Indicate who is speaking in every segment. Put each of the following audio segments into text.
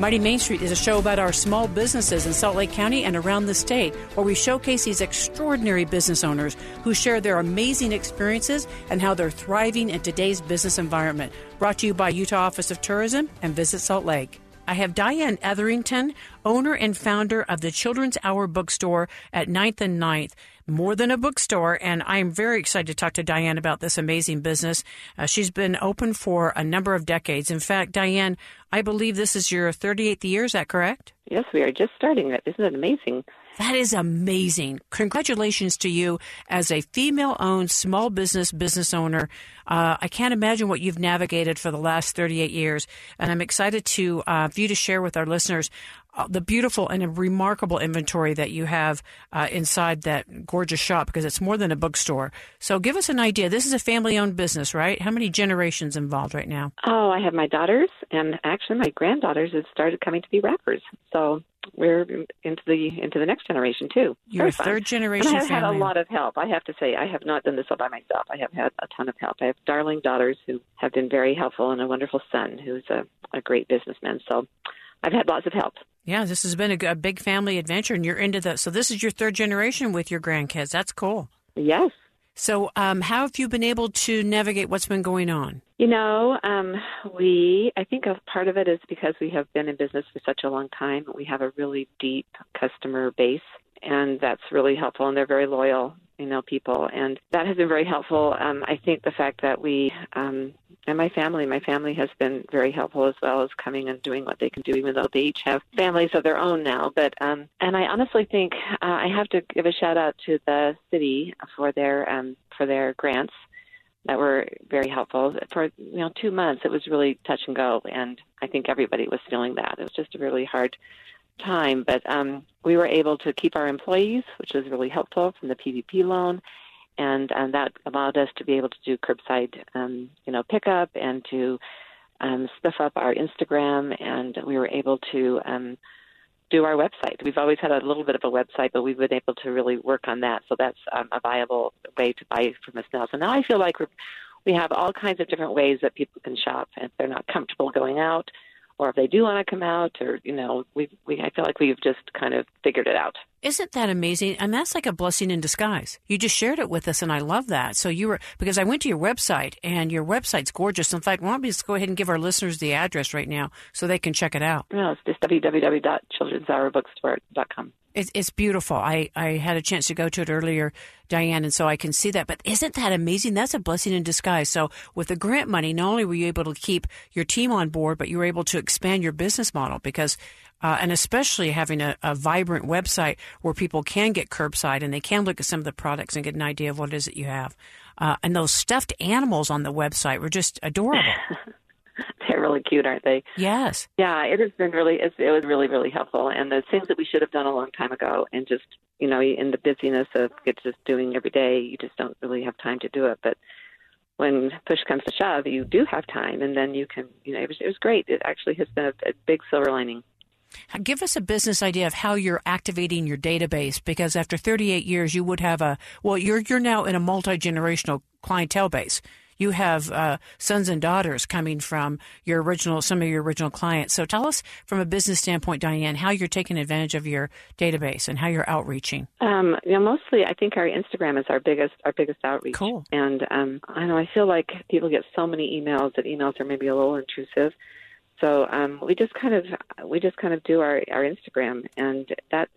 Speaker 1: Mighty Main Street is a show about our small businesses in Salt Lake County and around the state, where we showcase these extraordinary business owners who share their amazing experiences and how they're thriving in today's business environment. Brought to you by Utah Office of Tourism and Visit Salt Lake. I have Diane Etherington, owner and founder of the Children's Hour Bookstore at 9th and 9th. More than a bookstore, and I'm very excited to talk to Diane about this amazing business. Uh, she's been open for a number of decades. In fact, Diane, I believe this is your 38th year. Is that correct?
Speaker 2: Yes, we are just starting it. Isn't it amazing?
Speaker 1: That is amazing. Congratulations to you as a female owned small business business owner. Uh, I can't imagine what you've navigated for the last 38 years. And I'm excited to, uh, for you to share with our listeners the beautiful and remarkable inventory that you have uh, inside that gorgeous shop because it's more than a bookstore. So give us an idea. This is a family owned business, right? How many generations involved right now?
Speaker 2: Oh, I have my daughters, and actually my granddaughters have started coming to be wrappers. So we're into the into the next generation too.
Speaker 1: You're a third generation.
Speaker 2: And I have
Speaker 1: family.
Speaker 2: had a lot of help. I have to say, I have not done this all by myself. I have had a ton of help. I have darling daughters who have been very helpful, and a wonderful son who's a, a great businessman. So I've had lots of help.
Speaker 1: Yeah, this has been a, a big family adventure, and you're into the. So this is your third generation with your grandkids. That's cool.
Speaker 2: Yes.
Speaker 1: So, um, how have you been able to navigate what's been going on?
Speaker 2: You know, um, we, I think a part of it is because we have been in business for such a long time. We have a really deep customer base, and that's really helpful, and they're very loyal, you know, people. And that has been very helpful. Um, I think the fact that we, um, and my family, my family has been very helpful as well as coming and doing what they can do, even though they each have families of their own now. But um, and I honestly think uh, I have to give a shout out to the city for their um, for their grants that were very helpful. For you know two months, it was really touch and go, and I think everybody was feeling that. It was just a really hard time, but um, we were able to keep our employees, which was really helpful from the PPP loan and and that allowed us to be able to do curbside, um, you know, pickup and to um, spiff up our Instagram, and we were able to um, do our website. We've always had a little bit of a website, but we've been able to really work on that. So that's um, a viable way to buy from us now. So now I feel like we're, we have all kinds of different ways that people can shop, and if they're not comfortable going out, or if they do want to come out, or you know, we we I feel like we've just kind of figured it out.
Speaker 1: Isn't that amazing? And that's like a blessing in disguise. You just shared it with us, and I love that. So you were because I went to your website, and your website's gorgeous. In fact, why don't we just go ahead and give our listeners the address right now so they can check it out?
Speaker 2: No, it's just www.children'shourbookstore.com.
Speaker 1: It's, it's beautiful. I, I had a chance to go to it earlier, Diane, and so I can see that. But isn't that amazing? That's a blessing in disguise. So with the grant money, not only were you able to keep your team on board, but you were able to expand your business model because, uh, and especially having a, a vibrant website where people can get curbside and they can look at some of the products and get an idea of what it is that you have. Uh, and those stuffed animals on the website were just adorable.
Speaker 2: They're really cute, aren't they?
Speaker 1: Yes.
Speaker 2: Yeah, it has been really. It's, it was really, really helpful, and the things that we should have done a long time ago, and just you know, in the busyness of just doing every day, you just don't really have time to do it. But when push comes to shove, you do have time, and then you can. You know, it was, it was great. It actually has been a, a big silver lining.
Speaker 1: Give us a business idea of how you're activating your database because after 38 years, you would have a well. You're you're now in a multi generational clientele base. You have uh, sons and daughters coming from your original, some of your original clients. So tell us from a business standpoint, Diane, how you're taking advantage of your database and how you're outreaching.
Speaker 2: Um, you know, mostly I think our Instagram is our biggest our biggest outreach.
Speaker 1: Cool.
Speaker 2: And um, I know I feel like people get so many emails that emails are maybe a little intrusive. So um, we just kind of we just kind of do our our Instagram, and that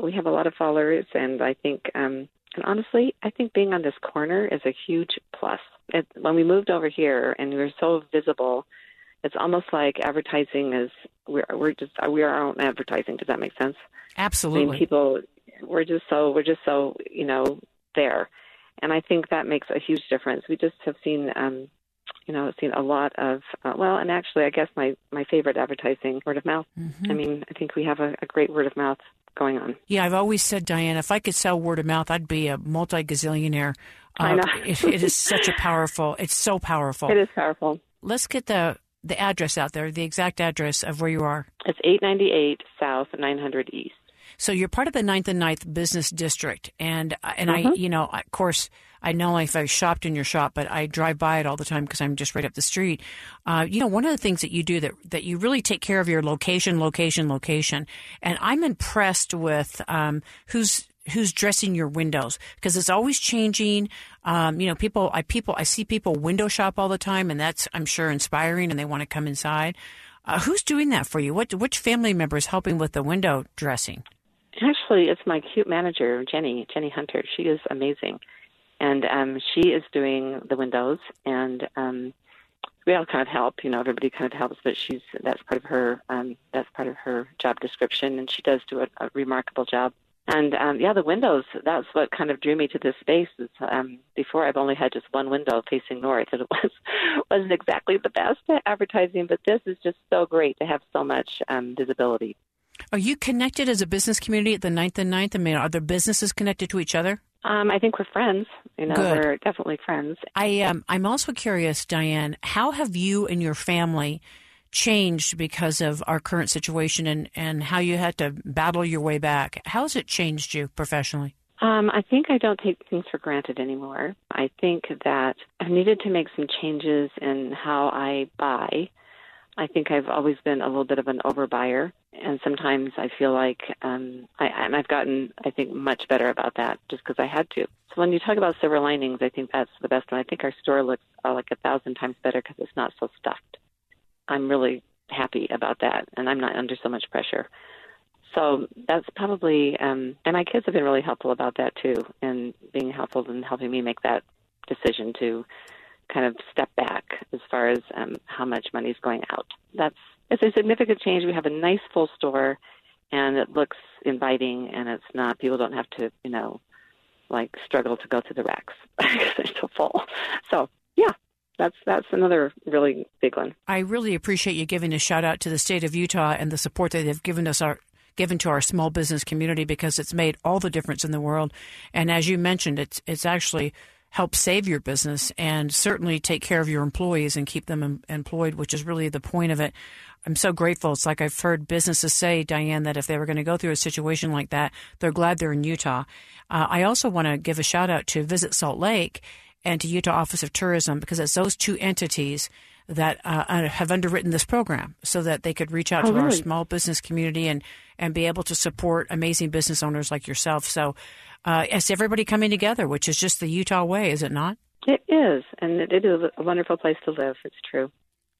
Speaker 2: we have a lot of followers, and I think um, and honestly, I think being on this corner is a huge plus. It, when we moved over here and we were so visible, it's almost like advertising is we're we're just we are our own advertising. Does that make sense?
Speaker 1: Absolutely.
Speaker 2: I mean, people we're just so we're just so you know there, and I think that makes a huge difference. We just have seen um, you know, seen a lot of uh, well, and actually, I guess my my favorite advertising word of mouth.
Speaker 1: Mm-hmm.
Speaker 2: I mean, I think we have a, a great word of mouth going on.
Speaker 1: Yeah, I've always said, Diane, if I could sell word of mouth, I'd be a multi gazillionaire. Uh,
Speaker 2: I know.
Speaker 1: it, it is such a powerful. It's so powerful.
Speaker 2: It is powerful.
Speaker 1: Let's get the the address out there, the exact address of where you are.
Speaker 2: It's 898 South, 900 East.
Speaker 1: So you're part of the Ninth and Ninth Business District, and and
Speaker 2: Mm-hmm.
Speaker 1: I, you know, of course, I know if I've shopped in your shop, but I drive by it all the time because I'm just right up the street. Uh, you know, one of the things that you do that that you really take care of your location, location, location, and I'm impressed with um, who's who's dressing your windows because it's always changing. Um, you know, people, I people, I see people window shop all the time, and that's I'm sure inspiring, and they want to come inside. Uh, who's doing that for you? What which family member is helping with the window dressing?
Speaker 2: Actually, it's my cute manager, Jenny, Jenny Hunter. She is amazing. And um, she is doing the windows, and um, we all kind of help. You know, everybody kind of helps, but she's that's part of her um, that's part of her job description, and she does do a, a remarkable job. And um, yeah, the windows. That's what kind of drew me to this space. Is um, before I've only had just one window facing north, and it was wasn't exactly the best advertising, but this is just so great to have so much um, visibility.
Speaker 1: Are you connected as a business community at the Ninth and Ninth? I mean, are there businesses connected to each other?
Speaker 2: Um, I think we're friends. You know,
Speaker 1: Good.
Speaker 2: we're definitely friends.
Speaker 1: I um, I'm also curious, Diane. How have you and your family changed because of our current situation and and how you had to battle your way back? How has it changed you professionally?
Speaker 2: Um, I think I don't take things for granted anymore. I think that I've needed to make some changes in how I buy. I think I've always been a little bit of an overbuyer, and sometimes I feel like um, I, and I've gotten, I think, much better about that just because I had to. So when you talk about silver linings, I think that's the best one. I think our store looks uh, like a thousand times better because it's not so stuffed. I'm really happy about that, and I'm not under so much pressure. So that's probably, um, and my kids have been really helpful about that too, and being helpful and helping me make that decision to kind of step back as far as um, how much money is going out. That's it's a significant change. We have a nice full store, and it looks inviting, and it's not people don't have to, you know, like struggle to go to the racks because they're so full. So yeah, that's that's another really big one.
Speaker 1: I really appreciate you giving a shout out to the state of Utah and the support that they've given us our given to our small business community because it's made all the difference in the world. And as you mentioned, it's it's actually helped save your business and certainly take care of your employees and keep them em- employed, which is really the point of it. I'm so grateful. It's like I've heard businesses say, Diane, that if they were going to go through a situation like that, they're glad they're in Utah. Uh, I also want to give a shout out to Visit Salt Lake and to Utah Office of Tourism because it's those two entities that uh, uh, have underwritten this program so that they could reach out
Speaker 2: Oh,
Speaker 1: to our small business community and, and be able to support amazing business owners like yourself. So uh, it's everybody coming together, which is just the Utah way, is it not?
Speaker 2: It is, and it, it is a wonderful place to live. It's true.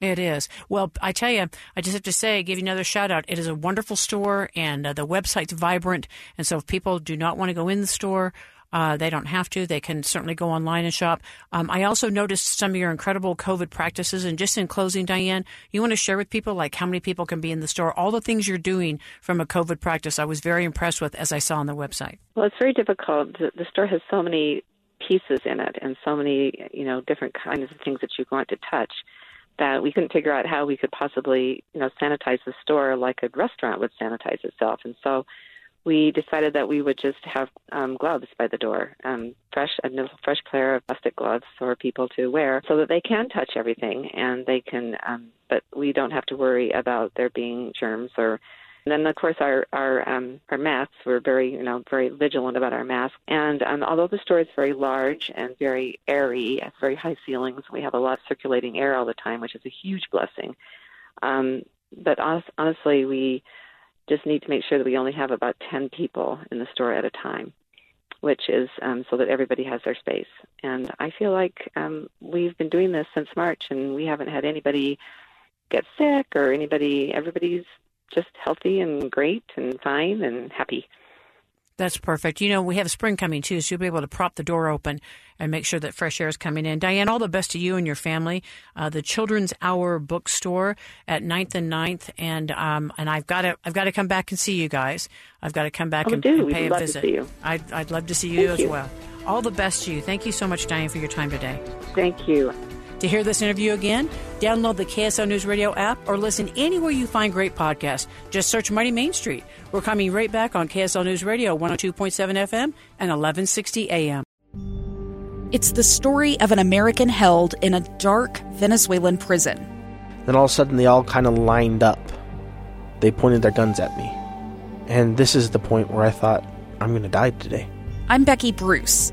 Speaker 1: It is. Well, I tell you, I just have to say, give you another shout out. It is a wonderful store, and uh, the website's vibrant. And so, if people do not want to go in the store, uh, they don't have to. They can certainly go online and shop. Um, I also noticed some of your incredible COVID practices. And just in closing, Diane, you want to share with people like how many people can be in the store, all the things you're doing from a COVID practice. I was very impressed with as I saw on the website.
Speaker 2: Well, it's very difficult. The, the store has so many pieces in it and so many, you know, different kinds of things that you want to touch that we couldn't figure out how we could possibly, you know, sanitize the store like a restaurant would sanitize itself. And so we decided that we would just have um, gloves by the door, um, fresh a fresh pair of plastic gloves for people to wear, so that they can touch everything and they can. Um, but we don't have to worry about there being germs or And then, of course, our our um, our masks. We're very you know very vigilant about our masks. And um, although the store is very large and very airy, very high ceilings, we have a lot of circulating air all the time, which is a huge blessing. Um, but honestly, we just need to make sure that we only have about 10 people in the store at a time, which is um, so that everybody has their space. And I feel like um, we've been doing this since March, and we haven't had anybody get sick or anybody. Everybody's just healthy and great and fine and happy.
Speaker 1: That's perfect. You know, we have spring coming too, so you'll be able to prop the door open and make sure that fresh air is coming in. Diane, all the best to you and your family. Uh, the Children's Hour Bookstore at 9th and 9th, and um, and I've got to I've got to come back and see you guys. I've got to come back
Speaker 2: oh,
Speaker 1: and,
Speaker 2: and,
Speaker 1: pay
Speaker 2: a
Speaker 1: visit. I'd I'd love to see you
Speaker 2: Thank
Speaker 1: as
Speaker 2: you.
Speaker 1: well. All the best to you. Thank you so much, Diane, for your time today.
Speaker 2: Thank you.
Speaker 1: To hear this interview again, download the KSL News Radio app or listen anywhere you find great podcasts. Just search Mighty Main Street. We're coming right back on KSL News Radio 102.7 FM and 1160 AM.
Speaker 3: It's the story of an American held in a dark Venezuelan prison.
Speaker 4: Then all of a sudden, they all kind of lined up. They pointed their guns at me. And this is the point where I thought, I'm going to die today.
Speaker 3: I'm Becky Bruce.